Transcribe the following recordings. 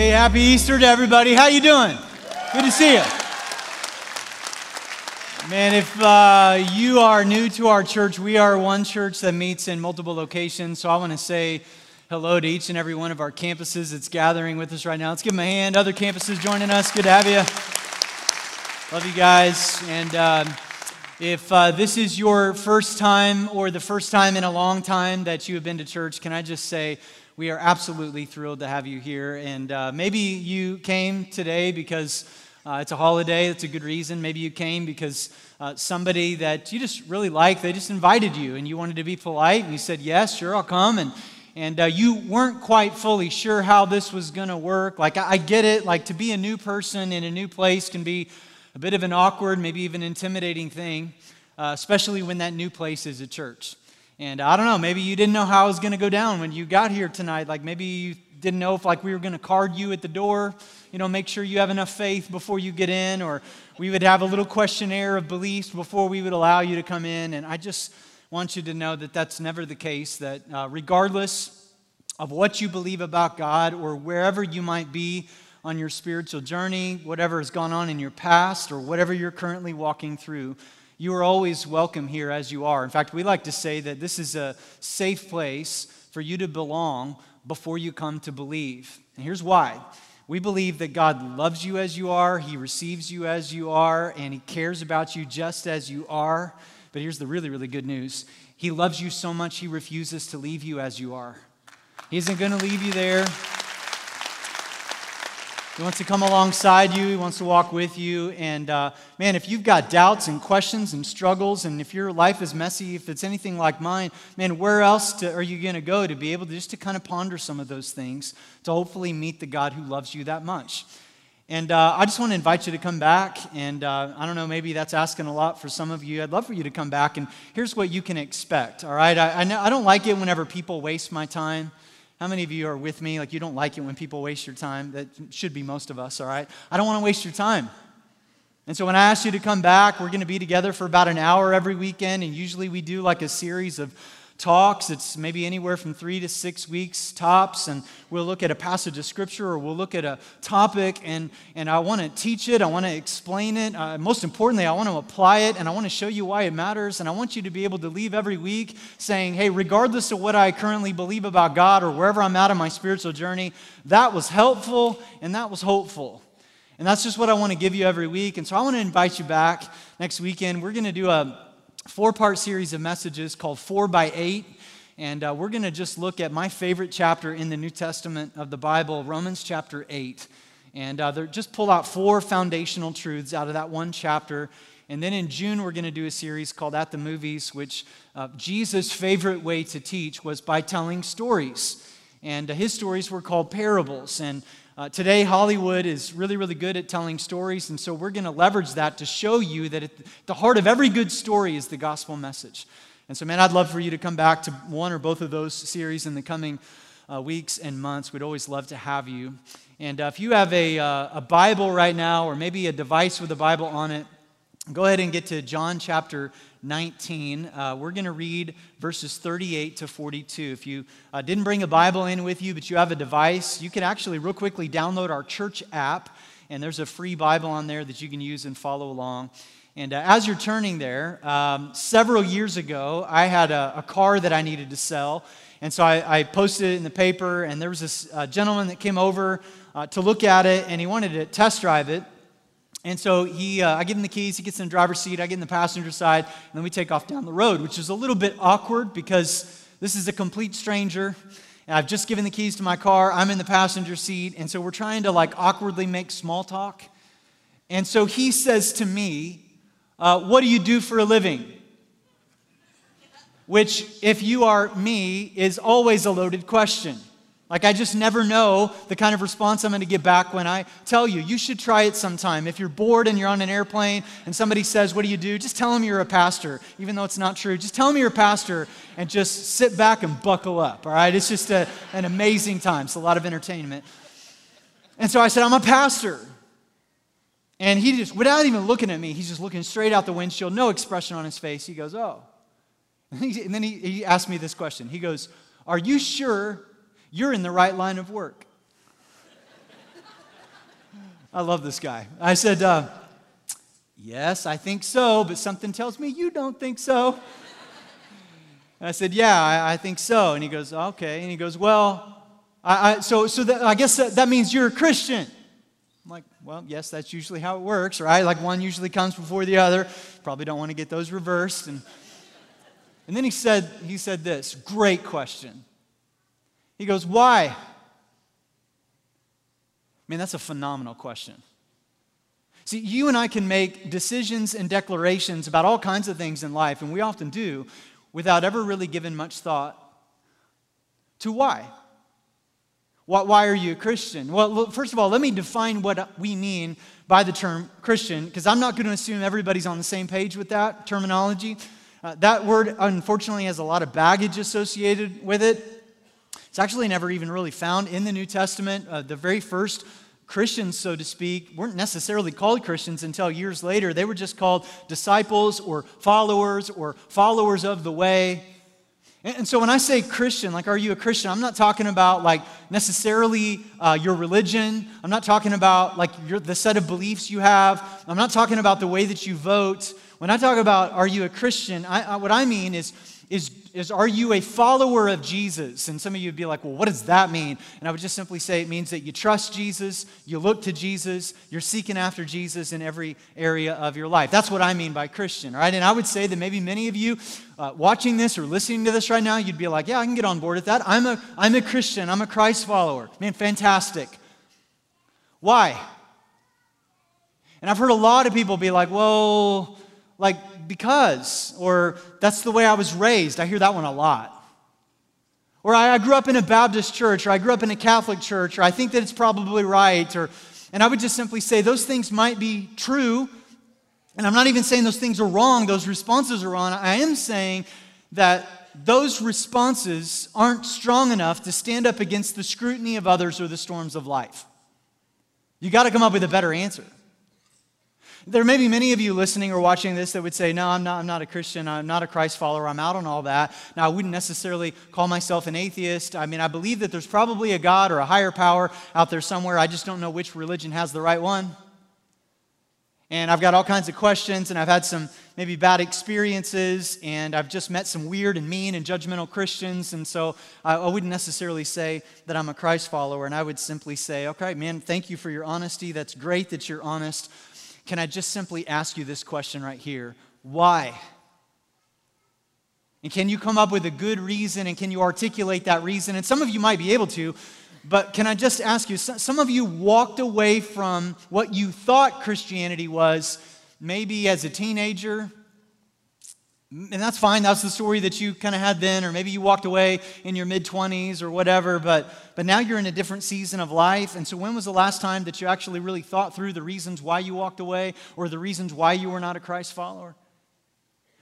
Hey, happy Easter to everybody. How you doing? Good to see you. Man, if uh, you are new to our church, we are one church that meets in multiple locations. So I want to say hello to each and every one of our campuses that's gathering with us right now. Let's give them a hand. Other campuses joining us. Good to have you. Love you guys. And uh, if uh, this is your first time or the first time in a long time that you have been to church, can I just say we are absolutely thrilled to have you here. And uh, maybe you came today because uh, it's a holiday. That's a good reason. Maybe you came because uh, somebody that you just really like, they just invited you and you wanted to be polite and you said, Yes, sure, I'll come. And, and uh, you weren't quite fully sure how this was going to work. Like, I, I get it. Like, to be a new person in a new place can be a bit of an awkward, maybe even intimidating thing, uh, especially when that new place is a church. And I don't know, maybe you didn't know how it was going to go down when you got here tonight. Like maybe you didn't know if like we were going to card you at the door, you know, make sure you have enough faith before you get in, or we would have a little questionnaire of beliefs before we would allow you to come in. And I just want you to know that that's never the case. That uh, regardless of what you believe about God or wherever you might be on your spiritual journey, whatever has gone on in your past or whatever you're currently walking through, you are always welcome here as you are. In fact, we like to say that this is a safe place for you to belong before you come to believe. And here's why. We believe that God loves you as you are, He receives you as you are, and He cares about you just as you are. But here's the really, really good news He loves you so much, He refuses to leave you as you are. He isn't going to leave you there. He wants to come alongside you. He wants to walk with you. And uh, man, if you've got doubts and questions and struggles, and if your life is messy, if it's anything like mine, man, where else to, are you going to go to be able to just to kind of ponder some of those things to hopefully meet the God who loves you that much? And uh, I just want to invite you to come back. And uh, I don't know, maybe that's asking a lot for some of you. I'd love for you to come back. And here's what you can expect, all right? I, I, know, I don't like it whenever people waste my time. How many of you are with me? Like, you don't like it when people waste your time. That should be most of us, all right? I don't want to waste your time. And so, when I ask you to come back, we're going to be together for about an hour every weekend. And usually, we do like a series of talks. It's maybe anywhere from three to six weeks tops, and we'll look at a passage of scripture or we'll look at a topic, and, and I want to teach it, I want to explain it. Uh, most importantly, I want to apply it, and I want to show you why it matters. And I want you to be able to leave every week saying, hey, regardless of what I currently believe about God or wherever I'm at in my spiritual journey, that was helpful and that was hopeful. And that's just what I want to give you every week. And so I want to invite you back next weekend. We're going to do a four part series of messages called Four by Eight. And uh, we're going to just look at my favorite chapter in the New Testament of the Bible, Romans chapter 8. And uh, just pull out four foundational truths out of that one chapter. And then in June, we're going to do a series called At the Movies, which uh, Jesus' favorite way to teach was by telling stories. And uh, his stories were called parables. And uh, today, Hollywood is really, really good at telling stories, and so we're going to leverage that to show you that at the heart of every good story is the gospel message. And so, man, I'd love for you to come back to one or both of those series in the coming uh, weeks and months. We'd always love to have you. And uh, if you have a, uh, a Bible right now, or maybe a device with a Bible on it, go ahead and get to John chapter 19. Uh, we're going to read verses 38 to 42. If you uh, didn't bring a Bible in with you, but you have a device, you can actually, real quickly, download our church app, and there's a free Bible on there that you can use and follow along. And uh, as you're turning there, um, several years ago, I had a, a, car that I needed to sell. And so I, I posted it in the paper, and there was this uh, gentleman that came over uh, to look at it, and he wanted to test drive it. And so he, uh, I give him the keys, he gets in the driver's seat, I get in the passenger side, and then we take off down the road, which is a little bit awkward because this is a complete stranger. And I've just given the keys to my car, I'm in the passenger seat, and so we're trying to like awkwardly make small talk. And so he says to me, uh, What do you do for a living? Which, if you are me, is always a loaded question. Like, I just never know the kind of response I'm going to get back when I tell you. You should try it sometime. If you're bored and you're on an airplane and somebody says, What do you do? Just tell them you're a pastor, even though it's not true. Just tell them you're a pastor and just sit back and buckle up, all right? It's just a, an amazing time. It's a lot of entertainment. And so I said, I'm a pastor. And he just, without even looking at me, he's just looking straight out the windshield, no expression on his face. He goes, Oh. And then he, he asked me this question. He goes, Are you sure you're in the right line of work. I love this guy. I said, uh, Yes, I think so, but something tells me you don't think so. And I said, Yeah, I, I, think so. And he goes, Okay. And he goes, Well, I, I so, so that, I guess that, that means you're a Christian. I'm like, Well, yes, that's usually how it works, right? Like one usually comes before the other. Probably don't want to get those reversed. And, and then he said, he said this great question. He goes, Why? Man, that's a phenomenal question. See, you and I can make decisions and declarations about all kinds of things in life, and we often do, without ever really giving much thought to why. Why are you a Christian? Well, first of all, let me define what we mean by the term Christian, because I'm not going to assume everybody's on the same page with that terminology. Uh, that word, unfortunately, has a lot of baggage associated with it. It's actually never even really found in the New Testament. Uh, the very first Christians, so to speak, weren't necessarily called Christians until years later. They were just called disciples or followers or followers of the way. And so when I say Christian, like, are you a Christian? I'm not talking about like necessarily uh, your religion. I'm not talking about like your, the set of beliefs you have. I'm not talking about the way that you vote. When I talk about are you a Christian, I, I, what I mean is is, is are you a follower of Jesus? And some of you would be like, well, what does that mean? And I would just simply say it means that you trust Jesus, you look to Jesus, you're seeking after Jesus in every area of your life. That's what I mean by Christian, right? And I would say that maybe many of you uh, watching this or listening to this right now, you'd be like, yeah, I can get on board with that. I'm a, I'm a Christian, I'm a Christ follower. Man, fantastic. Why? And I've heard a lot of people be like, well, like because, or that's the way I was raised. I hear that one a lot. Or I, I grew up in a Baptist church, or I grew up in a Catholic church, or I think that it's probably right. Or, and I would just simply say those things might be true. And I'm not even saying those things are wrong, those responses are wrong. I am saying that those responses aren't strong enough to stand up against the scrutiny of others or the storms of life. You got to come up with a better answer. There may be many of you listening or watching this that would say, No, I'm not, I'm not a Christian. I'm not a Christ follower. I'm out on all that. Now, I wouldn't necessarily call myself an atheist. I mean, I believe that there's probably a God or a higher power out there somewhere. I just don't know which religion has the right one. And I've got all kinds of questions, and I've had some maybe bad experiences, and I've just met some weird and mean and judgmental Christians. And so I, I wouldn't necessarily say that I'm a Christ follower. And I would simply say, okay, man, thank you for your honesty. That's great that you're honest. Can I just simply ask you this question right here? Why? And can you come up with a good reason and can you articulate that reason? And some of you might be able to, but can I just ask you some of you walked away from what you thought Christianity was maybe as a teenager, and that's fine. That's the story that you kind of had then, or maybe you walked away in your mid 20s or whatever, but, but now you're in a different season of life. And so, when was the last time that you actually really thought through the reasons why you walked away or the reasons why you were not a Christ follower?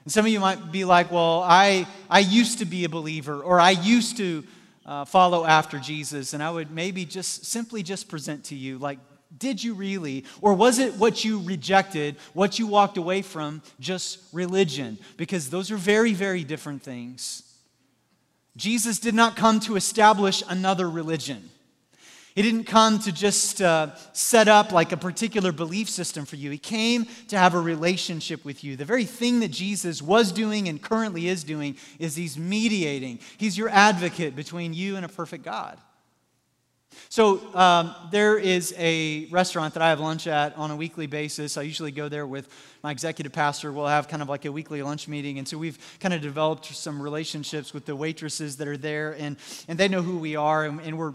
And some of you might be like, well, I, I used to be a believer, or I used to uh, follow after Jesus. And I would maybe just simply just present to you, like, did you really? Or was it what you rejected, what you walked away from, just religion? Because those are very, very different things. Jesus did not come to establish another religion. He didn't come to just uh, set up like a particular belief system for you. He came to have a relationship with you. The very thing that Jesus was doing and currently is doing is he's mediating. He's your advocate between you and a perfect God. So um, there is a restaurant that I have lunch at on a weekly basis. I usually go there with my executive pastor. We'll have kind of like a weekly lunch meeting, and so we've kind of developed some relationships with the waitresses that are there, and and they know who we are, and, and we're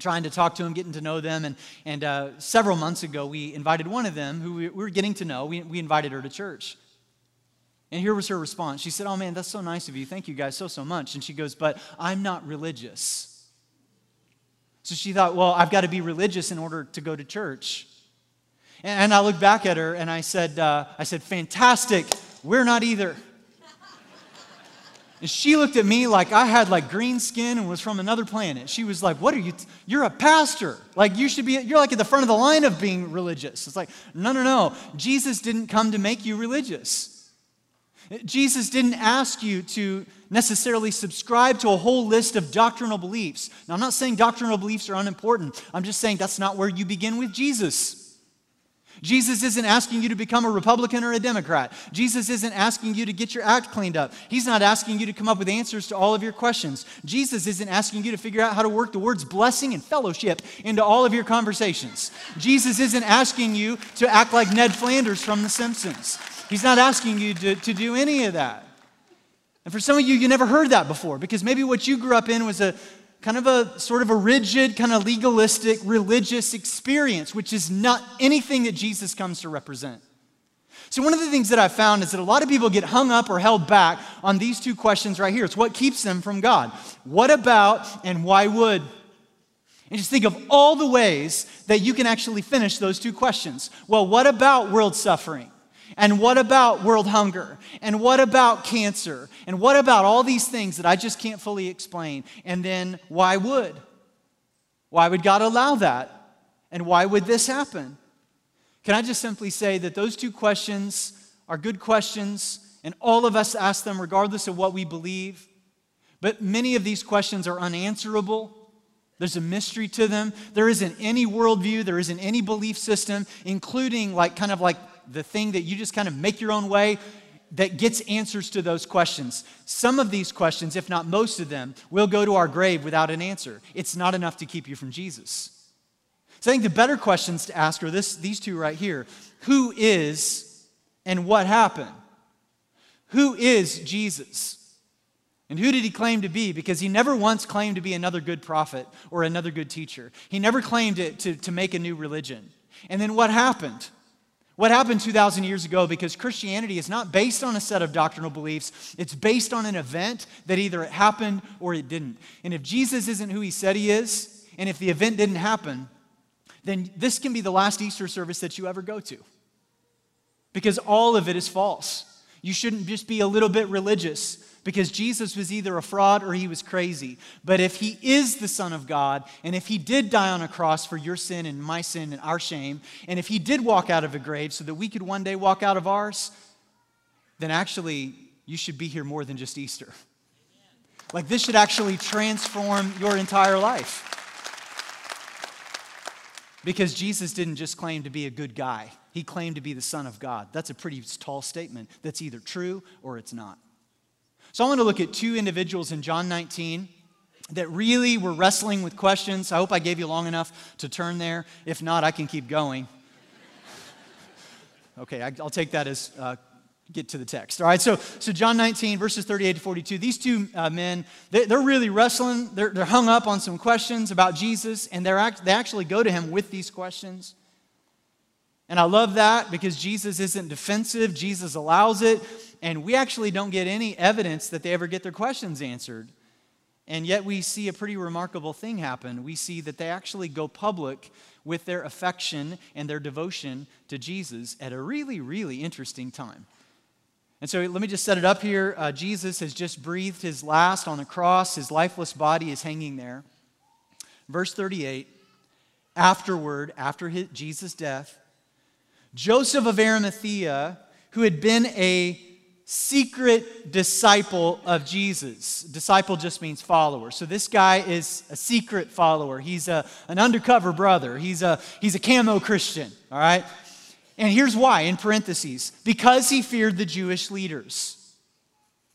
trying to talk to them, getting to know them. And, and uh, several months ago, we invited one of them who we, we were getting to know. We, we invited her to church. And here was her response. She said, Oh man, that's so nice of you. Thank you guys so, so much. And she goes, But I'm not religious. So she thought, well, I've got to be religious in order to go to church. And I looked back at her and I said, uh, I said, fantastic, we're not either. And she looked at me like I had like green skin and was from another planet. She was like, "What are you? T- you're a pastor. Like you should be. You're like at the front of the line of being religious." It's like, no, no, no. Jesus didn't come to make you religious. Jesus didn't ask you to necessarily subscribe to a whole list of doctrinal beliefs. Now, I'm not saying doctrinal beliefs are unimportant. I'm just saying that's not where you begin with Jesus. Jesus isn't asking you to become a Republican or a Democrat. Jesus isn't asking you to get your act cleaned up. He's not asking you to come up with answers to all of your questions. Jesus isn't asking you to figure out how to work the words blessing and fellowship into all of your conversations. Jesus isn't asking you to act like Ned Flanders from The Simpsons. He's not asking you to, to do any of that. And for some of you, you never heard that before because maybe what you grew up in was a kind of a sort of a rigid, kind of legalistic, religious experience, which is not anything that Jesus comes to represent. So, one of the things that I've found is that a lot of people get hung up or held back on these two questions right here. It's what keeps them from God. What about and why would? And just think of all the ways that you can actually finish those two questions. Well, what about world suffering? And what about world hunger? And what about cancer? And what about all these things that I just can't fully explain? And then why would? Why would God allow that? And why would this happen? Can I just simply say that those two questions are good questions, and all of us ask them regardless of what we believe? But many of these questions are unanswerable. There's a mystery to them. There isn't any worldview, there isn't any belief system, including like kind of like the thing that you just kind of make your own way that gets answers to those questions. Some of these questions, if not most of them, will go to our grave without an answer. It's not enough to keep you from Jesus. So I think the better questions to ask are this, these two right here Who is and what happened? Who is Jesus? And who did he claim to be? Because he never once claimed to be another good prophet or another good teacher. He never claimed to, to, to make a new religion. And then what happened? What happened 2,000 years ago? Because Christianity is not based on a set of doctrinal beliefs, it's based on an event that either it happened or it didn't. And if Jesus isn't who he said he is, and if the event didn't happen, then this can be the last Easter service that you ever go to. Because all of it is false. You shouldn't just be a little bit religious because Jesus was either a fraud or he was crazy. But if he is the Son of God, and if he did die on a cross for your sin and my sin and our shame, and if he did walk out of a grave so that we could one day walk out of ours, then actually you should be here more than just Easter. Like this should actually transform your entire life. Because Jesus didn't just claim to be a good guy, he claimed to be the Son of God. That's a pretty tall statement that's either true or it's not. So I want to look at two individuals in John 19 that really were wrestling with questions. I hope I gave you long enough to turn there. If not, I can keep going. okay, I'll take that as uh, get to the text. All right, so, so John 19, verses 38 to 42. These two uh, men, they, are really wrestling. They're, they're hung up on some questions about Jesus, and they're act, they actually go to him with these questions. And I love that because Jesus isn't defensive, Jesus allows it. And we actually don't get any evidence that they ever get their questions answered. And yet we see a pretty remarkable thing happen. We see that they actually go public with their affection and their devotion to Jesus at a really, really interesting time. And so let me just set it up here. Uh, Jesus has just breathed his last on the cross, his lifeless body is hanging there. Verse 38 Afterward, after his, Jesus' death, Joseph of Arimathea, who had been a secret disciple of Jesus. Disciple just means follower. So this guy is a secret follower. He's a, an undercover brother. He's a, he's a camo Christian, all right? And here's why, in parentheses because he feared the Jewish leaders.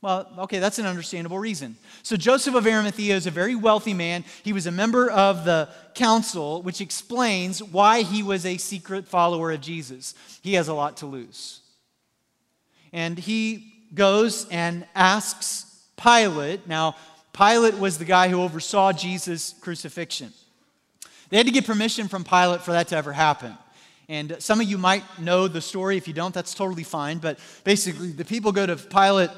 Well, okay, that's an understandable reason. So, Joseph of Arimathea is a very wealthy man. He was a member of the council, which explains why he was a secret follower of Jesus. He has a lot to lose. And he goes and asks Pilate. Now, Pilate was the guy who oversaw Jesus' crucifixion. They had to get permission from Pilate for that to ever happen. And some of you might know the story. If you don't, that's totally fine. But basically, the people go to Pilate.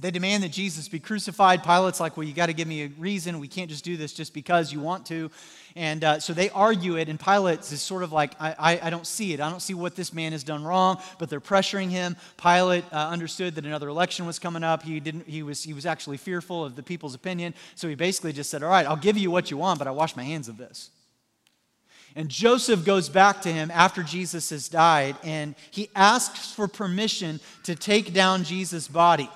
They demand that Jesus be crucified. Pilate's like, Well, you got to give me a reason. We can't just do this just because you want to. And uh, so they argue it, and Pilate is sort of like, I, I, I, don't see it. I don't see what this man has done wrong, but they're pressuring him. Pilate uh, understood that another election was coming up. He, didn't, he, was, he was actually fearful of the people's opinion. So he basically just said, All right, I'll give you what you want, but I wash my hands of this. And Joseph goes back to him after Jesus has died, and he asks for permission to take down Jesus' body.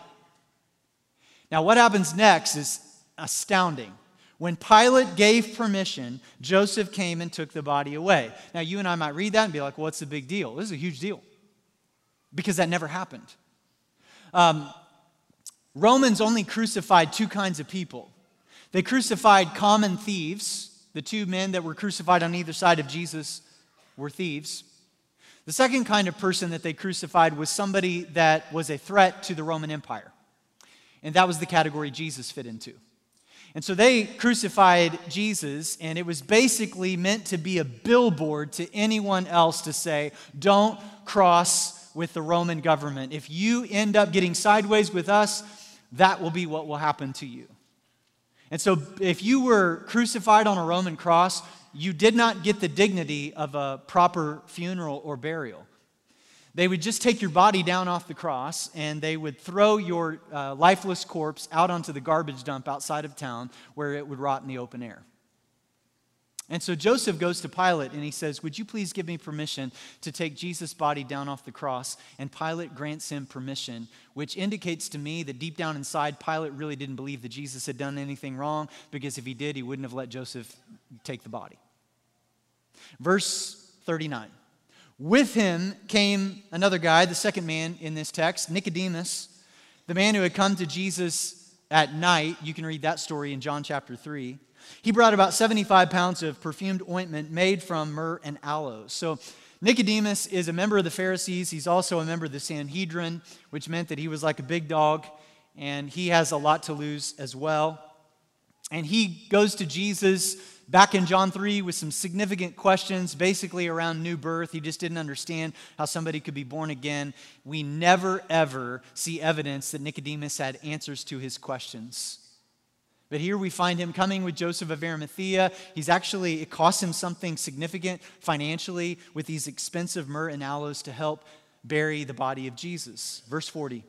Now, what happens next is astounding. When Pilate gave permission, Joseph came and took the body away. Now, you and I might read that and be like, well, what's the big deal? This is a huge deal because that never happened. Um, Romans only crucified two kinds of people they crucified common thieves, the two men that were crucified on either side of Jesus were thieves. The second kind of person that they crucified was somebody that was a threat to the Roman Empire. And that was the category Jesus fit into. And so they crucified Jesus, and it was basically meant to be a billboard to anyone else to say, don't cross with the Roman government. If you end up getting sideways with us, that will be what will happen to you. And so if you were crucified on a Roman cross, you did not get the dignity of a proper funeral or burial. They would just take your body down off the cross and they would throw your uh, lifeless corpse out onto the garbage dump outside of town where it would rot in the open air. And so Joseph goes to Pilate and he says, Would you please give me permission to take Jesus' body down off the cross? And Pilate grants him permission, which indicates to me that deep down inside, Pilate really didn't believe that Jesus had done anything wrong because if he did, he wouldn't have let Joseph take the body. Verse 39. With him came another guy, the second man in this text, Nicodemus, the man who had come to Jesus at night. You can read that story in John chapter 3. He brought about 75 pounds of perfumed ointment made from myrrh and aloes. So Nicodemus is a member of the Pharisees. He's also a member of the Sanhedrin, which meant that he was like a big dog, and he has a lot to lose as well. And he goes to Jesus back in John 3 with some significant questions, basically around new birth. He just didn't understand how somebody could be born again. We never, ever see evidence that Nicodemus had answers to his questions. But here we find him coming with Joseph of Arimathea. He's actually, it costs him something significant financially with these expensive myrrh and aloes to help bury the body of Jesus. Verse 40.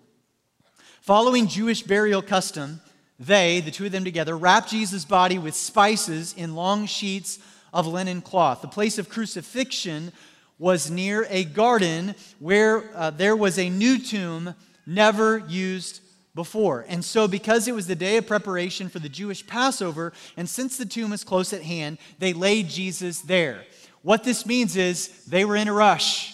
Following Jewish burial custom, they, the two of them together, wrapped Jesus' body with spices in long sheets of linen cloth. The place of crucifixion was near a garden where uh, there was a new tomb never used before. And so, because it was the day of preparation for the Jewish Passover, and since the tomb was close at hand, they laid Jesus there. What this means is they were in a rush.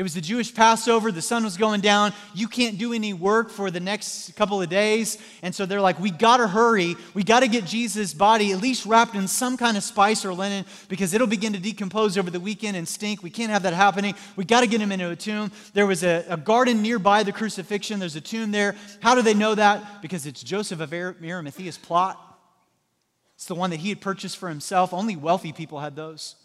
It was the Jewish Passover. The sun was going down. You can't do any work for the next couple of days. And so they're like, we got to hurry. We got to get Jesus' body at least wrapped in some kind of spice or linen because it'll begin to decompose over the weekend and stink. We can't have that happening. We got to get him into a tomb. There was a, a, garden nearby the crucifixion. There's a tomb there. How do they know that? Because it's Joseph of Arimathea's plot. It's the one that he had purchased for himself. Only wealthy people had those.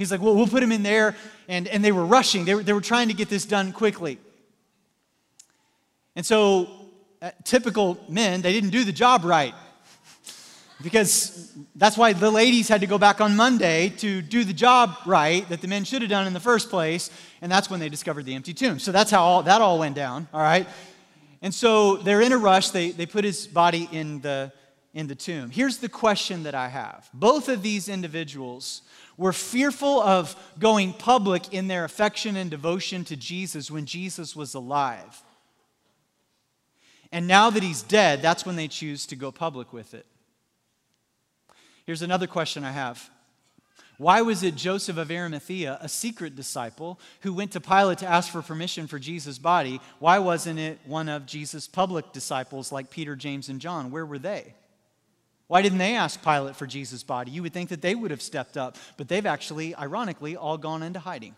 He's like, well, we'll put him in there. And, and they were rushing, they were, they were trying to get this done quickly. And so, uh, typical men, they didn't do the job right. Because that's why the ladies had to go back on Monday to do the job right that the men should have done in the first place. And that's when they discovered the empty tomb. So that's how all, that all went down, all right? And so they're in a rush. They, they put his body in the, in the tomb. Here's the question that I have both of these individuals were fearful of going public in their affection and devotion to Jesus when Jesus was alive. And now that he's dead, that's when they choose to go public with it. Here's another question I have. Why was it Joseph of Arimathea, a secret disciple, who went to Pilate to ask for permission for Jesus' body? Why wasn't it one of Jesus' public disciples like Peter, James, and John? Where were they? Why didn't they ask Pilate for Jesus' body? You would think that they would have stepped up, but they've actually, ironically, all gone into hiding.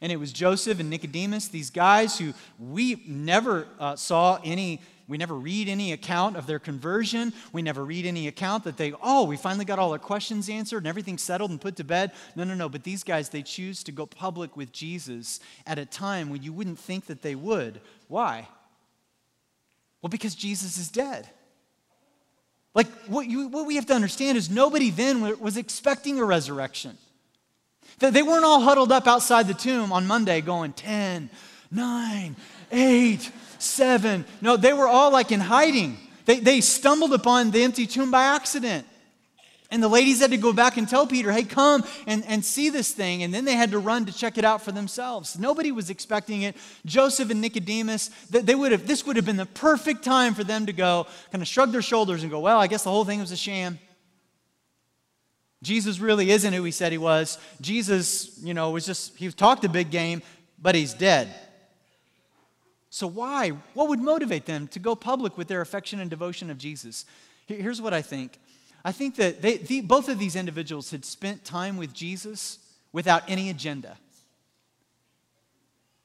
And it was Joseph and Nicodemus, these guys who we never uh, saw any, we never read any account of their conversion. We never read any account that they, oh, we finally got all our questions answered and everything settled and put to bed. No, no, no. But these guys, they choose to go public with Jesus at a time when you wouldn't think that they would. Why? Well, because Jesus is dead. Like, what, you, what we have to understand is nobody then was expecting a resurrection. They weren't all huddled up outside the tomb on Monday going 10, 9, 8, 7. No, they were all like in hiding. They, they stumbled upon the empty tomb by accident. And the ladies had to go back and tell Peter, hey, come and, and see this thing. And then they had to run to check it out for themselves. Nobody was expecting it. Joseph and Nicodemus, they would have, this would have been the perfect time for them to go, kind of shrug their shoulders and go, well, I guess the whole thing was a sham. Jesus really isn't who he said he was. Jesus, you know, was just, he talked a big game, but he's dead. So, why? What would motivate them to go public with their affection and devotion of Jesus? Here's what I think I think that they, the, both of these individuals had spent time with Jesus without any agenda.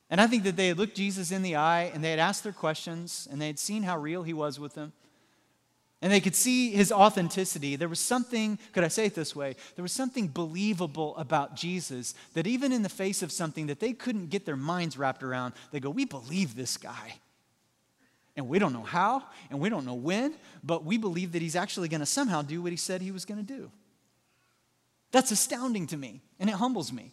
And I think that they had looked Jesus in the eye and they had asked their questions and they had seen how real he was with them. And they could see his authenticity. There was something, could I say it this way? There was something believable about Jesus that even in the face of something that they couldn't get their minds wrapped around, they go, We believe this guy. And we don't know how, and we don't know when, but we believe that he's actually going to somehow do what he said he was going to do. That's astounding to me, and it humbles me.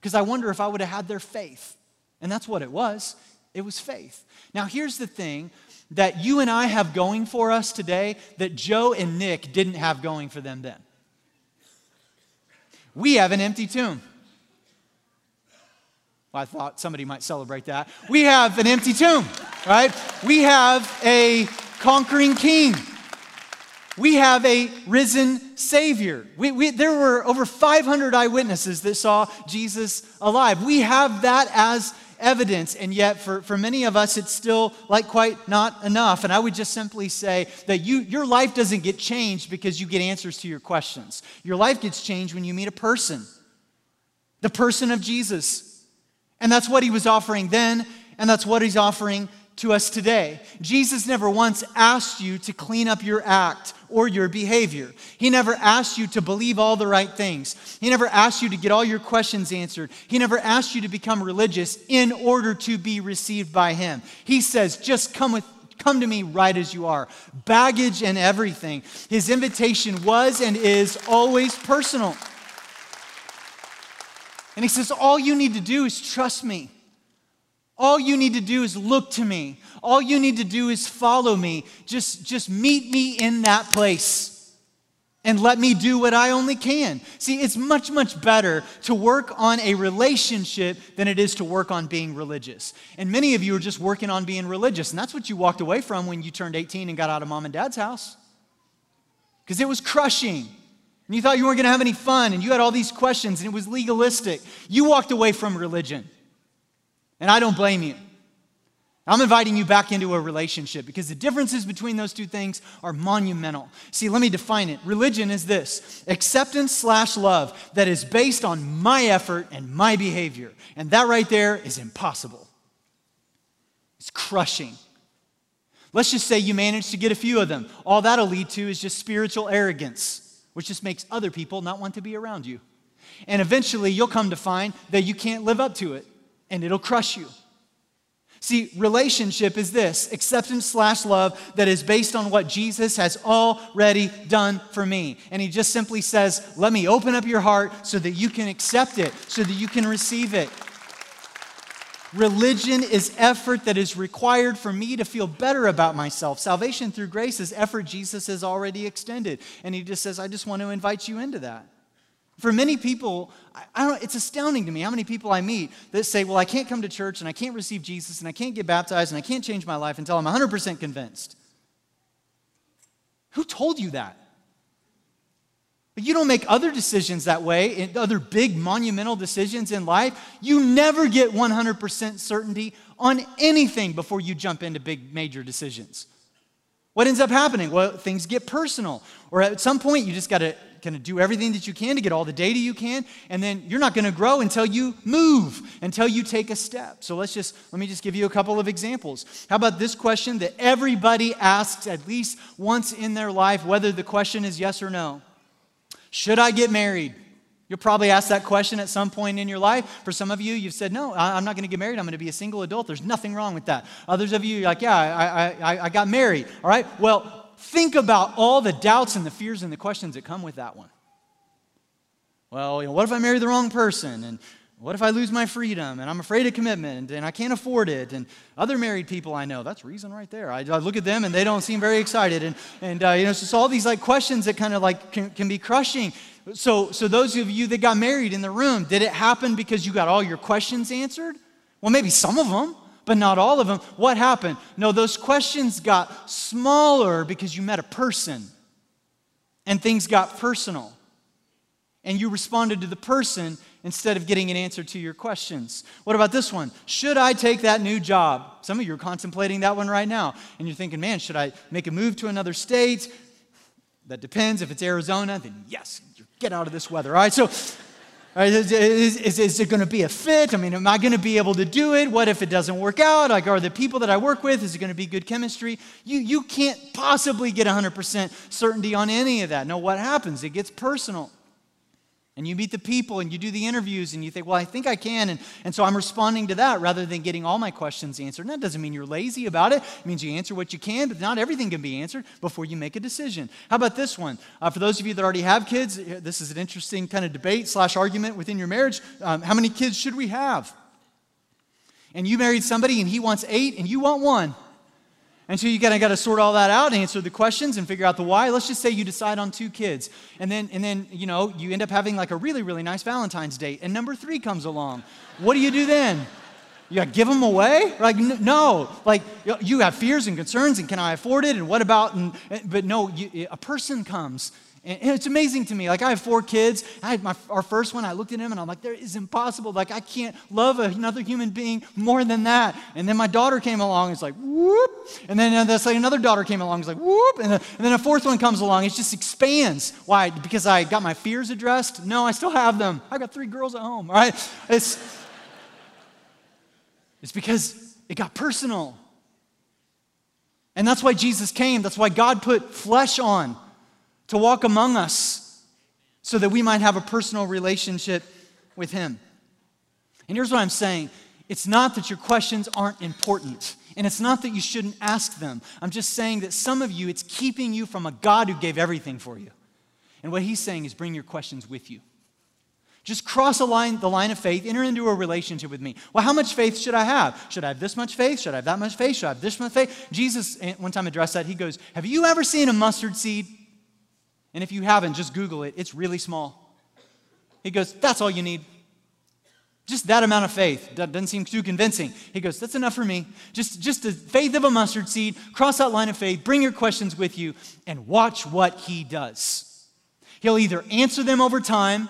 Because I wonder if I would have had their faith. And that's what it was it was faith. Now, here's the thing that you and I have going for us today that Joe and Nick didn't have going for them then. We have an empty tomb. Well, I thought somebody might celebrate that. We have an empty tomb, right? We have a conquering king. We have a risen Savior. We, we, there were over 500 eyewitnesses that saw Jesus alive. We have that as evidence, and yet for, for many of us, it's still like quite not enough. And I would just simply say that you, your life doesn't get changed because you get answers to your questions. Your life gets changed when you meet a person, the person of Jesus. And that's what he was offering then, and that's what he's offering to us today. Jesus never once asked you to clean up your act or your behavior. He never asked you to believe all the right things. He never asked you to get all your questions answered. He never asked you to become religious in order to be received by him. He says, just come with come to me right as you are. Baggage and everything. His invitation was and is always personal. And he says, All you need to do is trust me. All you need to do is look to me. All you need to do is follow me. Just, just meet me in that place and let me do what I only can. See, it's much, much better to work on a relationship than it is to work on being religious. And many of you are just working on being religious, and that's what you walked away from when you turned 18 and got out of mom and dad's house. Because it was crushing and you thought you weren't going to have any fun, and you had all these questions, and it was legalistic. You walked away from religion. And I don't blame you. I'm inviting you back into a relationship because the differences between those two things are monumental. See, let me define it. Religion is this acceptance slash love that is based on my effort and my behavior. And that right there is impossible. It's crushing. Let's just say you manage to get a few of them. All that'll lead to is just spiritual arrogance which just makes other people not want to be around you. And eventually you'll come to find that you can't live up to it, and it'll crush you. See, relationship is this acceptance slash love that is based on what Jesus has already done for me. And he just simply says, Let me open up your heart so that you can accept it, so that you can receive it. Religion is effort that is required for me to feel better about myself. Salvation through grace is effort Jesus has already extended. And he just says, I just want to invite you into that. For many people, I, don't, it's astounding to me how many people I meet that say, Well, I can't come to church and I can't receive Jesus and I can't get baptized and I can't change my life until I'm 100% convinced. Who told you that? But you don't make other decisions that way, eh, other big monumental decisions in life. You never get 100% certainty on anything before you jump into big major decisions. What ends up happening? Well, things get personal. Or at some point, you just got to kind of do everything that you can to get all the data you can, and then you're not going to grow until you move, until you take a step. So let's just, let me just give you a couple of examples. How about this question that everybody asks at least once in their life, whether the question is yes or no? Should I get married? You'll probably ask that question at some point in your life. For some of you, you've said, No, I'm not going to get married. I'm going to be a single adult. There's nothing wrong with that. Others of you, are like, Yeah, I, I, I got married. All right? Well, think about all the doubts and the fears and the questions that come with that one. Well, you know, what if I marry the wrong person? And What if I lose my freedom and I'm afraid of commitment and I can't afford it? And other married people I know, that's reason right there. I, I look at them and they don't seem very excited. And, and uh, you know, it's just all these like questions that kind of like can, can be crushing. So, so those of you that got married in the room, did it happen because you got all your questions answered? Well, maybe some of them, but not all of them. What happened? No, those questions got smaller because you met a person and things got personal. And you responded to the person instead of getting an answer to your questions. What about this one? Should I take that new job? Some of you are contemplating that one right now, and you're thinking, man, should I make a move to another state? That depends. If it's Arizona, then yes, get out of this weather. All right, so is, is, is, it going to be a fit? I mean, am I going to be able to do it? What if it doesn't work out? Like, are the people that I work with, is it going to be good chemistry? You, you can't possibly get 100% certainty on any of that. No, what happens? It gets personal and you meet the people and you do the interviews and you think, well, I think I can. And, and so I'm responding to that rather than getting all my questions answered. And that doesn't mean you're lazy about it. It means you answer what you can, but not everything can be answered before you make a decision. How about this one? Uh, for those of you that already have kids, this is an interesting kind of debate slash argument within your marriage. Um, how many kids should we have? And you married somebody and he wants eight and you want one. And so you kind of got to sort all that out, answer the questions, and figure out the why. Let's just say you decide on two kids, and then and then you know you end up having like a really really nice Valentine's date, and number three comes along. What do you do then? You got to give them away? Like no, like you have fears and concerns, and can I afford it? And what about? And, but no, you, a person comes and it's amazing to me. Like, I have four kids. I had my, our first one. I looked at him and I'm like, there is impossible. Like, I can't love another human being more than that. And then my daughter came along. It's like, whoop. And then that's like another daughter came along. It's like, whoop. And, and then a fourth one comes along. It just expands. Why? Because I got my fears addressed? No, I still have them. I've got three girls at home. All right. It's, it's because it got personal. And that's why Jesus came. That's why God put flesh on to walk among us so that we might have a personal relationship with Him. And here's what I'm saying it's not that your questions aren't important, and it's not that you shouldn't ask them. I'm just saying that some of you, it's keeping you from a God who gave everything for you. And what He's saying is bring your questions with you. Just cross a line, the line of faith, enter into a relationship with me. Well, how much faith should I have? Should I have this much faith? Should I have that much faith? Should I have this much faith? Jesus, eh, one time addressed that. He goes, Have you ever seen a mustard seed? And if you haven't, just Google it. It's really small. He goes, That's all you need. Just that amount of faith. Doesn't seem too convincing. He goes, That's enough for me. Just, just the faith of a mustard seed. Cross that line of faith. Bring your questions with you and watch what he does. He'll either answer them over time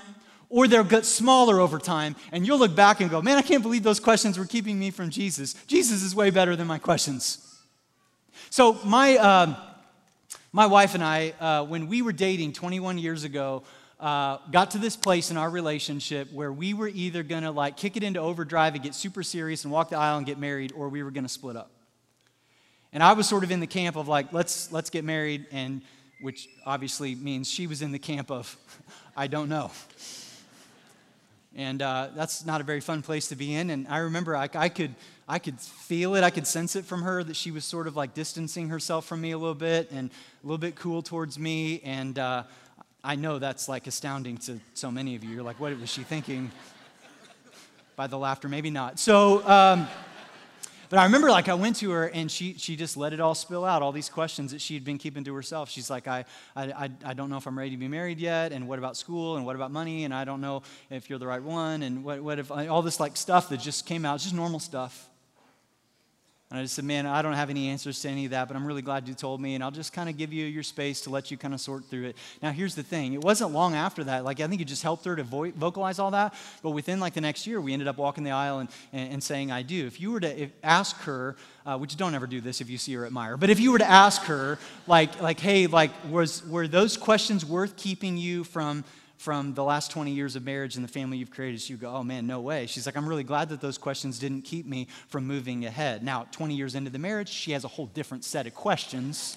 or they'll get smaller over time. And you'll look back and go, Man, I can't believe those questions were keeping me from Jesus. Jesus is way better than my questions. So, my. Uh, my wife and I, uh, when we were dating 21 years ago, uh, got to this place in our relationship where we were either going to like kick it into overdrive and get super serious and walk the aisle and get married, or we were going to split up. And I was sort of in the camp of like, let's let's get married, and which obviously means she was in the camp of, I don't know. And uh, that's not a very fun place to be in. And I remember I, I could I could feel it, I could sense it from her that she was sort of like distancing herself from me a little bit and a little bit cool towards me. And uh, I know that's like astounding to so many of you. You're like, what was she thinking? By the laughter, maybe not. So, um, but I remember like I went to her and she, she just let it all spill out, all these questions that she had been keeping to herself. She's like, I, I, I don't know if I'm ready to be married yet. And what about school? And what about money? And I don't know if you're the right one. And what, what if all this like stuff that just came out, just normal stuff. And I just said, man, I don't have any answers to any of that, but I'm really glad you told me, and I'll just kind of give you your space to let you kind of sort through it. Now, here's the thing it wasn't long after that. Like, I think it just helped her to vo- vocalize all that, but within like the next year, we ended up walking the aisle and, and, and saying, I do. If you were to ask her, uh, which don't ever do this if you see her at Meijer, but if you were to ask her, like, like hey, like, was, were those questions worth keeping you from from the last 20 years of marriage and the family you've created, so you go, oh man, no way. She's like, I'm really glad that those questions didn't keep me from moving ahead. Now, 20 years into the marriage, she has a whole different set of questions.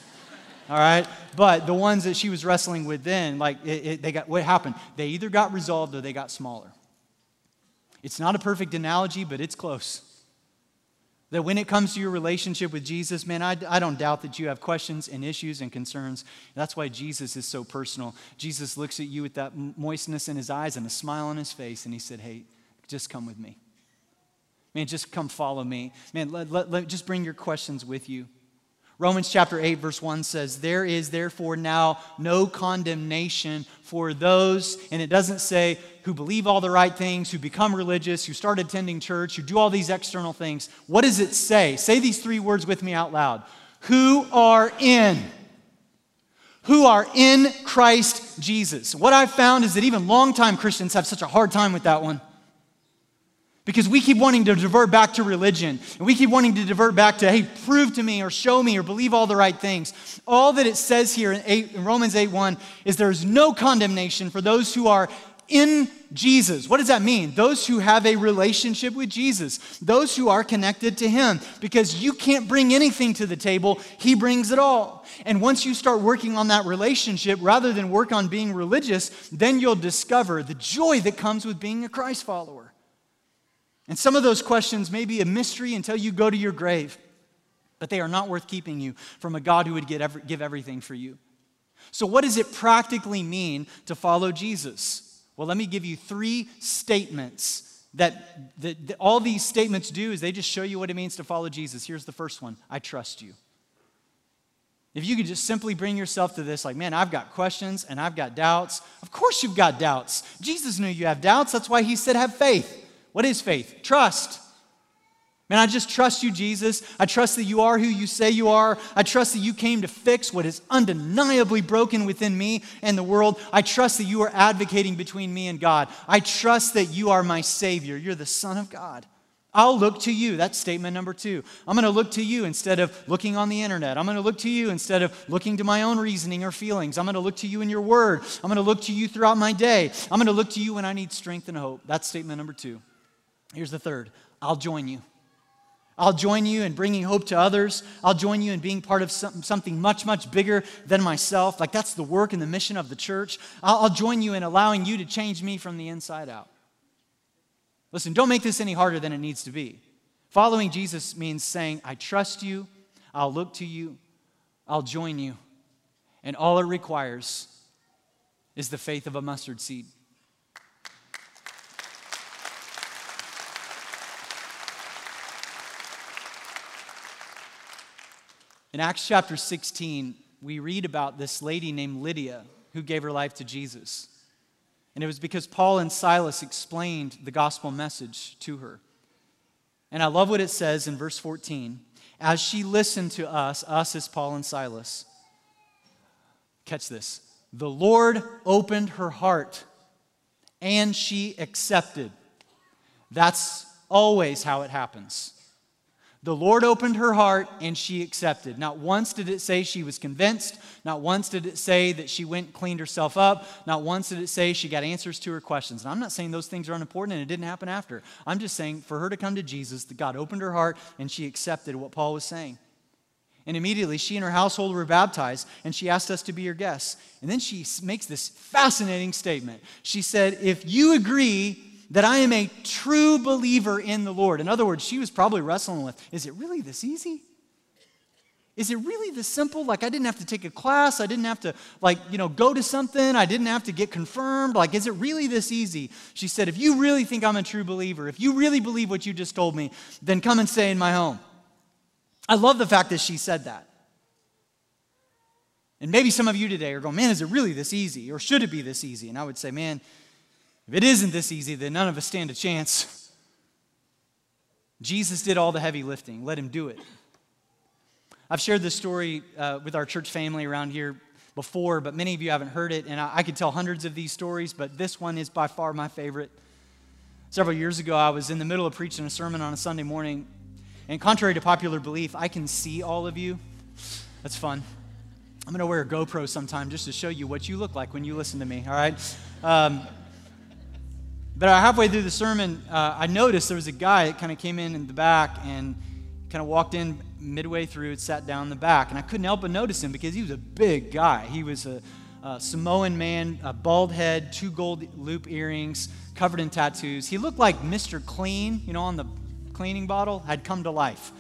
All right, but the ones that she was wrestling with then, like it, it, they got what happened? They either got resolved or they got smaller. It's not a perfect analogy, but it's close. That when it comes to your relationship with Jesus, man, I, I don't doubt that you have questions and issues and concerns. That's why Jesus is so personal. Jesus looks at you with that moistness in his eyes and a smile on his face, and he said, Hey, just come with me. Man, just come follow me. Man, let, let, let, just bring your questions with you. Romans chapter 8, verse 1 says, There is therefore now no condemnation for those, and it doesn't say who believe all the right things, who become religious, who start attending church, who do all these external things. What does it say? Say these three words with me out loud. Who are in? Who are in Christ Jesus. What I've found is that even longtime Christians have such a hard time with that one. Because we keep wanting to divert back to religion. And we keep wanting to divert back to, hey, prove to me or show me or believe all the right things. All that it says here in, 8, in Romans 8 1 is there's no condemnation for those who are in Jesus. What does that mean? Those who have a relationship with Jesus, those who are connected to Him, because you can't bring anything to the table, He brings it all. And once you start working on that relationship, rather than work on being religious, then you'll discover the joy that comes with being a Christ follower. And some of those questions may be a mystery until you go to your grave, but they are not worth keeping you from a God who would every, give everything for you. So, what does it practically mean to follow Jesus? Well, let me give you three statements that, that, that all these statements do is they just show you what it means to follow Jesus. Here's the first one I trust you. If you could just simply bring yourself to this, like, man, I've got questions and I've got doubts. Of course, you've got doubts. Jesus knew you have doubts. That's why he said, have faith. What is faith? Trust. Man, I just trust you, Jesus. I trust that you are who you say you are. I trust that you came to fix what is undeniably broken within me and the world. I trust that you are advocating between me and God. I trust that you are my Savior. You're the Son of God. I'll look to you. That's statement number two. I'm going to look to you instead of looking on the internet. I'm going to look to you instead of looking to my own reasoning or feelings. I'm going to look to you in your word. I'm going to look to you throughout my day. I'm going to look to you when I need strength and hope. That's statement number two. Here's the third I'll join you. I'll join you in bringing hope to others. I'll join you in being part of something much, much bigger than myself. Like that's the work and the mission of the church. I'll, join you in allowing you to change me from the inside out. Listen, don't make this any harder than it needs to be. Following Jesus means saying, I trust you, I'll look to you, I'll join you. And all it requires is the faith of a mustard seed. In Acts chapter 16, we read about this lady named Lydia who gave her life to Jesus. And it was because Paul and Silas explained the gospel message to her. And I love what it says in verse 14. As she listened to us, us as Paul and Silas, catch this. The Lord opened her heart and she accepted. That's always how it happens. The Lord opened her heart and she accepted. Not once did it say she was convinced. Not once did it say that she went and cleaned herself up. Not once did it say she got answers to her questions. And I'm not saying those things are unimportant and it didn't happen after. I'm just saying for her to come to Jesus, that God opened her heart and she accepted what Paul was saying. And immediately she and her household were baptized and she asked us to be her guests. And then she makes this fascinating statement. She said, If you agree that I am a true believer in the Lord. In other words, she was probably wrestling with is it really this easy? Is it really this simple? Like, I didn't have to take a class. I didn't have to, like, you know, go to something. I didn't have to get confirmed. Like, is it really this easy? She said, If you really think I'm a true believer, if you really believe what you just told me, then come and stay in my home. I love the fact that she said that. And maybe some of you today are going, Man, is it really this easy? Or should it be this easy? And I would say, Man, if it isn't this easy, then none of us stand a chance. Jesus did all the heavy lifting. Let him do it. I've shared this story uh, with our church family around here before, but many of you haven't heard it. And I, I could tell hundreds of these stories, but this one is by far my favorite. Several years ago, I was in the middle of preaching a sermon on a Sunday morning. And contrary to popular belief, I can see all of you. That's fun. I'm going to wear a GoPro sometime just to show you what you look like when you listen to me, all right? Um, but halfway through the sermon, uh, I noticed there was a guy that kind of came in in the back and kind of walked in midway through and sat down in the back. And I couldn't help but notice him because he was a big guy. He was a, a Samoan man, a bald head, two gold loop earrings, covered in tattoos. He looked like Mr. Clean, you know, on the cleaning bottle, had come to life.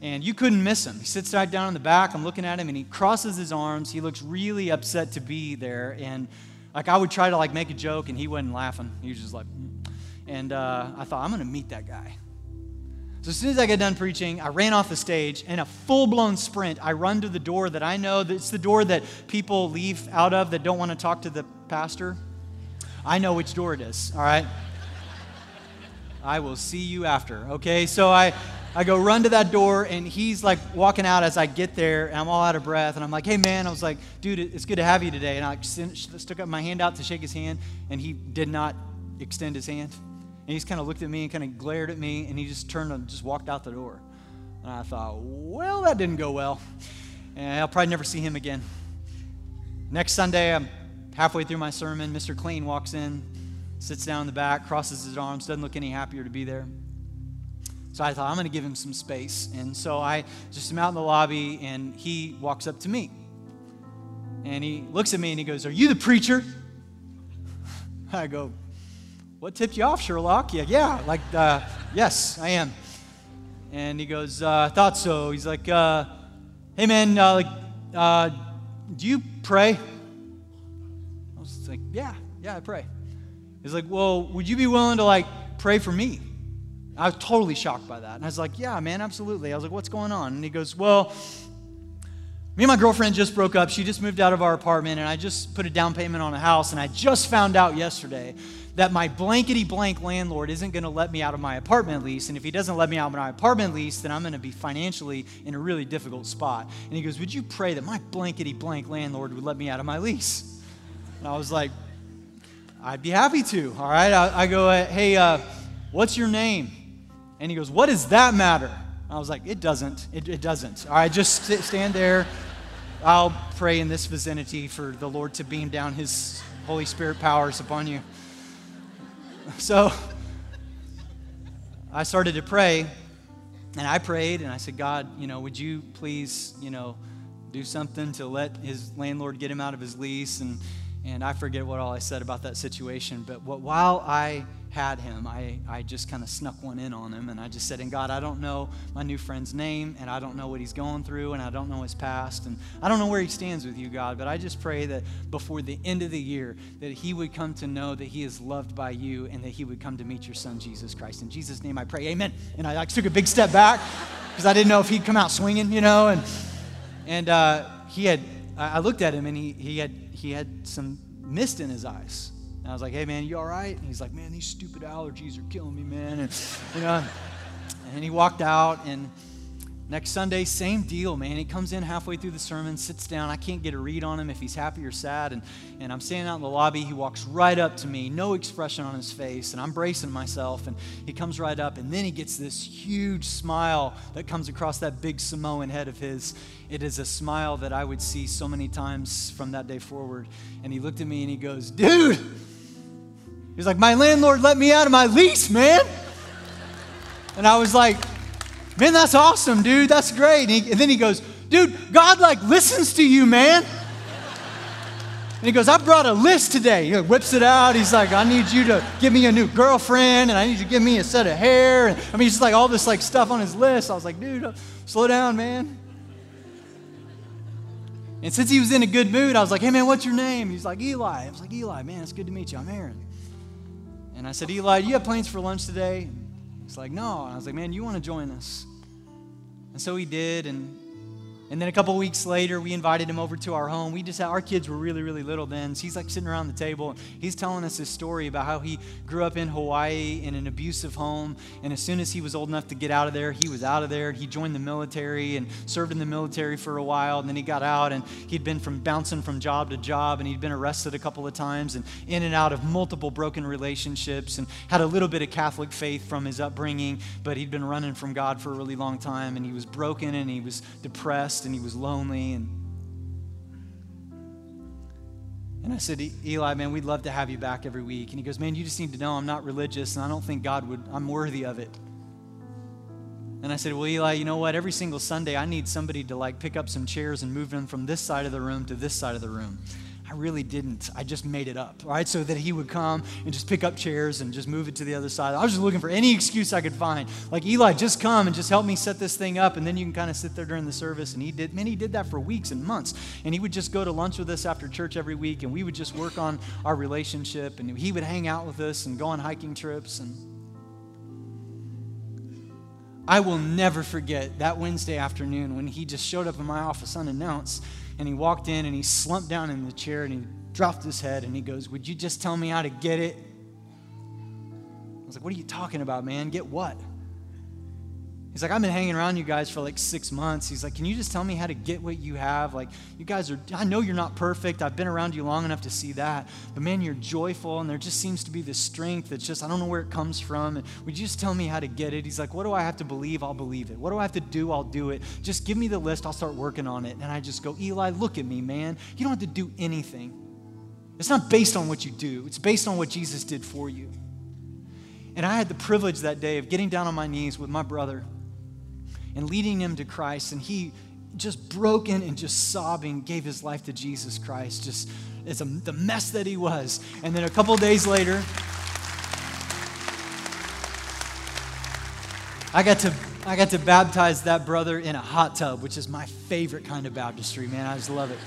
And you couldn't miss him. He sits right down in the back. I'm looking at him and he crosses his arms. He looks really upset to be there. And like I would try to like make a joke and he wasn't laughing. He was just like, mm. And uh, I thought, I'm to meet that guy. So as soon as I get done preaching, I ran off the stage in a full blown sprint. I run to the door that I know it's the door that people leave out of that don't want to talk to the pastor. I know which door it is, all right? I will see you after, okay? So I, I go run to that door, and he's like walking out as I get there, and I'm all out of breath. And I'm like, hey, man, I was like, dude, it's good to have you today. And I stuck up my hand out to shake his hand, and he did not extend his hand. And he just kind of looked at me and kind of glared at me, and he just turned and just walked out the door. And I thought, well, that didn't go well. And I'll probably never see him again. Next Sunday, I'm halfway through my sermon. Mr. Clean walks in, sits down in the back, crosses his arms, doesn't look any happier to be there. So I thought, I'm going to give him some space. And so I just am out in the lobby, and he walks up to me. And he looks at me and he goes, Are you the preacher? I go, What tipped you off, Sherlock? Yeah, yeah, like, uh, yes, I am. And he goes, uh, I Thought so. He's like, uh, Hey, man, uh, like, uh, do you pray? I was like, Yeah, yeah, I pray. He's like, Well, would you be willing to, like, pray for me? I was totally shocked by that. And I was like, yeah, man, absolutely. I was like, what's going on? And he goes, well, me and my girlfriend just broke up. She just moved out of our apartment, and I just put a down payment on a house. And I just found out yesterday that my blankety blank landlord isn't going to let me out of my apartment lease. And if he doesn't let me out of my apartment lease, then I'm going to be financially in a really difficult spot. And he goes, Would you pray that my blankety blank landlord would let me out of my lease? And I was like, I'd be happy to. All right. I, I go, Hey, uh, what's your name? And he goes, What does that matter? I was like, It doesn't. It, it doesn't. All right, just stand there. I'll pray in this vicinity for the Lord to beam down his Holy Spirit powers upon you. So I started to pray, and I prayed, and I said, God, you know, would you please, you know, do something to let his landlord get him out of his lease? And, and I forget what all I said about that situation, but what, while I had him, I, I just kind of snuck one in on him. And I just said, And God, I don't know my new friend's name, and I don't know what he's going through, and I don't know his past, and I don't know where he stands with you, God. But I just pray that before the end of the year, that he would come to know that he is loved by you and that he would come to meet your son, Jesus Christ. In Jesus' name I pray, Amen. And I like, took a big step back because I didn't know if he'd come out swinging, you know. And, and uh, he had, I looked at him, and he, he, had, he had some mist in his eyes. And I was like, hey, man, you all right? And he's like, man, these stupid allergies are killing me, man. And, you know, and he walked out, and next Sunday, same deal, man. He comes in halfway through the sermon, sits down. I can't get a read on him if he's happy or sad. And, and I'm standing out in the lobby. He walks right up to me, no expression on his face. And I'm bracing myself, and he comes right up, and then he gets this huge smile that comes across that big Samoan head of his. It is a smile that I would see so many times from that day forward. And he looked at me and he goes, dude, He's like, My landlord let me out of my lease, man. And I was like, Man, that's awesome, dude. That's great. And, he, and then he goes, Dude, God like listens to you, man. And he goes, I brought a list today. He whips it out. He's like, I need you to give me a new girlfriend, and I need you to give me a set of hair. And, I mean, he's just like all this like stuff on his list. I was like, dude, uh, slow down, man. And since he was in a good mood, I was like, hey, man, what's your name? He's like, Eli. I was like, Eli, man, it's good to meet you. I'm Aaron. And I said, Eli, do you have plans for lunch today? He's like, no. And I was like, man, you want to join us? And so he did. And and then a couple weeks later, we invited him over to our home. We just had, our kids were really, really little then. So he's like sitting around the table. He's telling us his story about how he grew up in Hawaii in an abusive home. And as soon as he was old enough to get out of there, he was out of there. He joined the military and served in the military for a while. And then he got out and he'd been from bouncing from job to job and he'd been arrested a couple of times and in and out of multiple broken relationships and had a little bit of Catholic faith from his upbringing, but he'd been running from God for a really long time and he was broken and he was depressed and he was lonely. And, and I said, Eli, man, we'd love to have you back every week. And he goes, Man, you just need to know I'm not religious and I don't think God would, I'm worthy of it. And I said, Well, Eli, you know what? Every single Sunday, I need somebody to like pick up some chairs and move them from this side of the room to this side of the room. I really didn't. I just made it up, right? So that he would come and just pick up chairs and just move it to the other side. I was just looking for any excuse I could find. Like, Eli, just come and just help me set this thing up, and then you can kind of sit there during the service. And he did, man, he did that for weeks and months. And he would just go to lunch with us after church every week, and we would just work on our relationship, and he would hang out with us and go on hiking trips. And I will never forget that Wednesday afternoon when he just showed up in my office unannounced and he walked in and he slumped down in the chair and he dropped his head and he goes, Would you just tell me how to get it? I was like, What are you talking about, man? Get what? He's like, I've been hanging around you guys for like six months. He's like, Can you just tell me how to get what you have? Like, you guys are, I know you're not perfect. I've been around you long enough to see that. But man, you're joyful, and there just seems to be this strength that's just, I don't know where it comes from. And would you just tell me how to get it? He's like, What do I have to believe? I'll believe it. What do I have to do? I'll do it. Just give me the list. I'll start working on it. And I just go, Eli, look at me, man. You don't have to do anything. It's not based on what you do, it's based on what Jesus did for you. And I had the privilege that day of getting down on my knees with my brother and leading him to Christ. And he, just broken and just sobbing, gave his life to Jesus Christ, just as a, the mess that he was. And then a couple days later, I got to I got to baptize that brother in a hot tub, which is my favorite kind of baptistry, man. I just love it.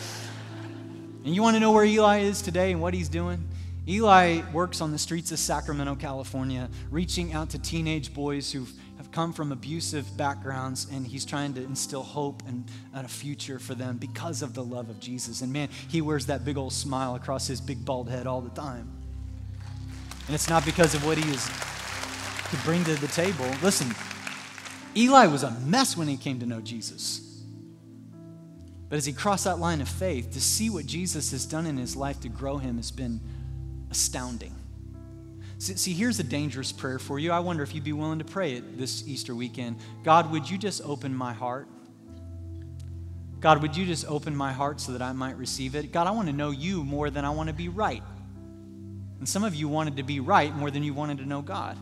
And you want to know where Eli is today and what he's doing? Eli works on the streets of Sacramento, California, reaching out to teenage boys who've come from abusive backgrounds, and he's trying to instill hope and, and, a future for them because of the love of Jesus. And man, he wears that big old smile across his big bald head all the time. And it's not because of what he is to bring to the table. Listen, Eli was a mess when he came to know Jesus. But as he crossed that line of faith, to see what Jesus has done in his life to grow him has been astounding. See, here's a dangerous prayer for you. I wonder if you'd be willing to pray it this Easter weekend. God, would you just open my heart? God, would you just open my heart so that I might receive it? God, I want to know you more than I want to be right. And some of you wanted to be right more than you wanted to know God.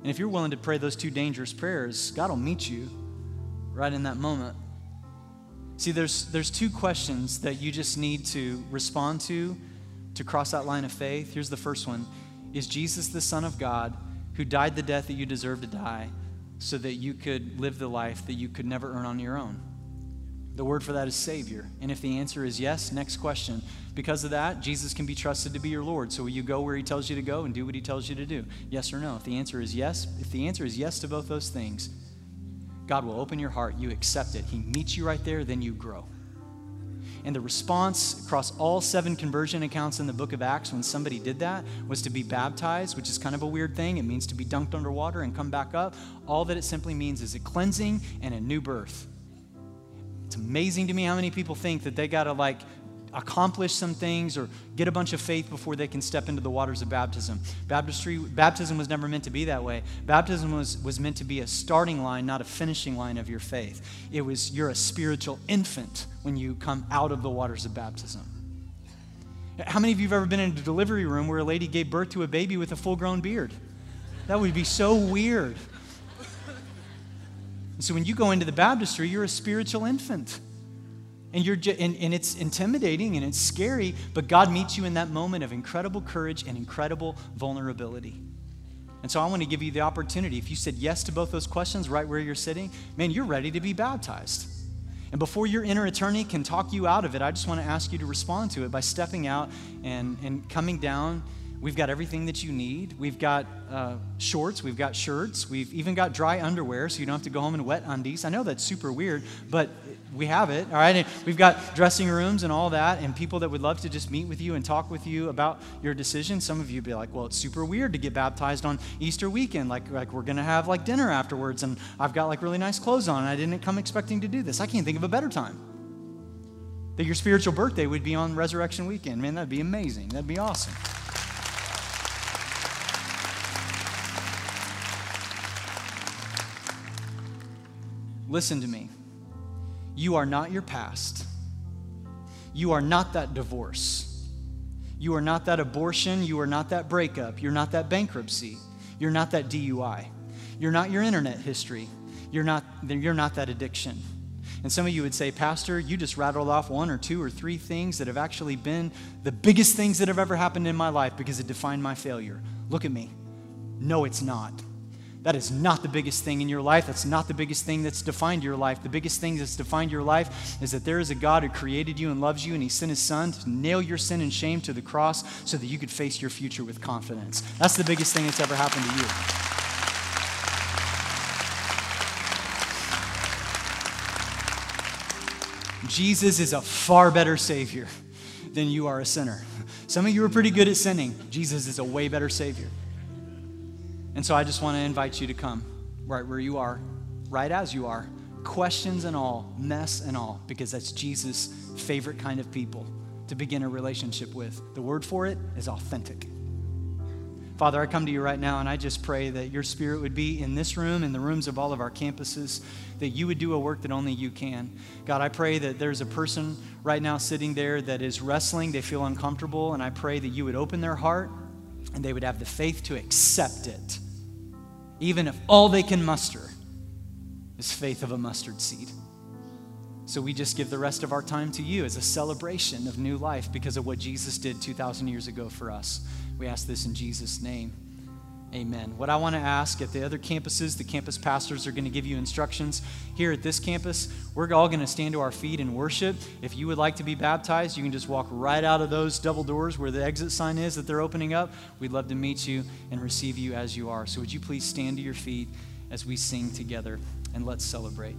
And if you're willing to pray those two dangerous prayers, God will meet you right in that moment. See, there's, there's two questions that you just need to respond to to cross that line of faith. Here's the first one is Jesus the Son of God who died the death that you deserve to die so that you could live the life that you could never earn on your own? The word for that is Savior. And if the answer is yes, next question. Because of that, Jesus can be trusted to be your Lord. So will you go where He tells you to go and do what He tells you to do? Yes or no? If the answer is yes, if the answer is yes to both those things, God will open your heart. You accept it. He meets you right there, then you grow. And the response across all seven conversion accounts in the book of Acts when somebody did that was to be baptized, which is kind of a weird thing. It means to be dunked underwater and come back up. All that it simply means is a cleansing and a new birth. It's amazing to me how many people think that they got to like accomplish some things or get a bunch of faith before they can step into the waters of baptism. Baptistry, baptism was never meant to be that way. Baptism was, was meant to be a starting line, not a finishing line of your faith. It was you're a spiritual infant when you come out of the waters of baptism. How many of you have ever been in a delivery room where a lady gave birth to a baby with a full grown beard? That would be so weird. So when you go into the baptistry, you're a spiritual infant. And, you're and, and it's intimidating and it's scary, but God meets you in that moment of incredible courage and incredible vulnerability. And so I want to give you the opportunity. If you said yes to both those questions right where you're sitting, man, you're ready to be baptized. And before your inner attorney can talk you out of it, I just want to ask you to respond to it by stepping out and, and coming down We've got everything that you need. We've got uh, shorts, we've got shirts, we've even got dry underwear so you don't have to go home in wet undies. I know that's super weird, but we have it, all right? And we've got dressing rooms and all that, and people that would love to just meet with you and talk with you about your decision. Some of you be like, well, it's super weird to get baptized on Easter weekend. Like, like we're going to have like dinner afterwards, and I've got like really nice clothes on, and I didn't come expecting to do this. I can't think of a better time. That your spiritual birthday would be on resurrection weekend. Man, that'd be amazing. That'd be awesome. Listen to me. You are not your past. You are not that divorce. You are not that abortion. You are not that breakup. You're not that bankruptcy. You're not that DUI. You're not your internet history. You're not, you're not that addiction. And some of you would say, Pastor, you just rattled off one or two or three things that have actually been the biggest things that have ever happened in my life because it defined my failure. Look at me. No, it's not. That is not the biggest thing in your life. That's not the biggest thing that's defined your life. The biggest thing that's defined your life is that there is a God who created you and loves you, and He sent His Son to nail your sin and shame to the cross so that you could face your future with confidence. That's the biggest thing that's ever happened to you. Jesus is a far better Savior than you are a sinner. Some of you are pretty good at sinning. Jesus is a way better Savior. And so I just want to invite you to come right where you are, right as you are, questions and all, mess and all, because that's Jesus' favorite kind of people to begin a relationship with. The word for it is authentic. Father, I come to you right now and I just pray that your spirit would be in this room, in the rooms of all of our campuses, that you would do a work that only you can. God, I pray that there's a person right now sitting there that is wrestling, they feel uncomfortable, and I pray that you would open their heart and they would have the faith to accept it, even if all they can muster is faith of a mustard seed. So we just give the rest of our time to you as a celebration of new life because of what Jesus did 2,000 years ago for us. We ask this in Jesus' name. Amen. What I want to ask at the other campuses, the campus pastors are going to give you instructions. Here at this campus, we're all going to stand to our feet and worship. If you would like to be baptized, you can just walk right out of those double doors where the exit sign is that they're opening up. We'd love to meet you and receive you as you are. So would you please stand to your feet as we sing together and let's celebrate.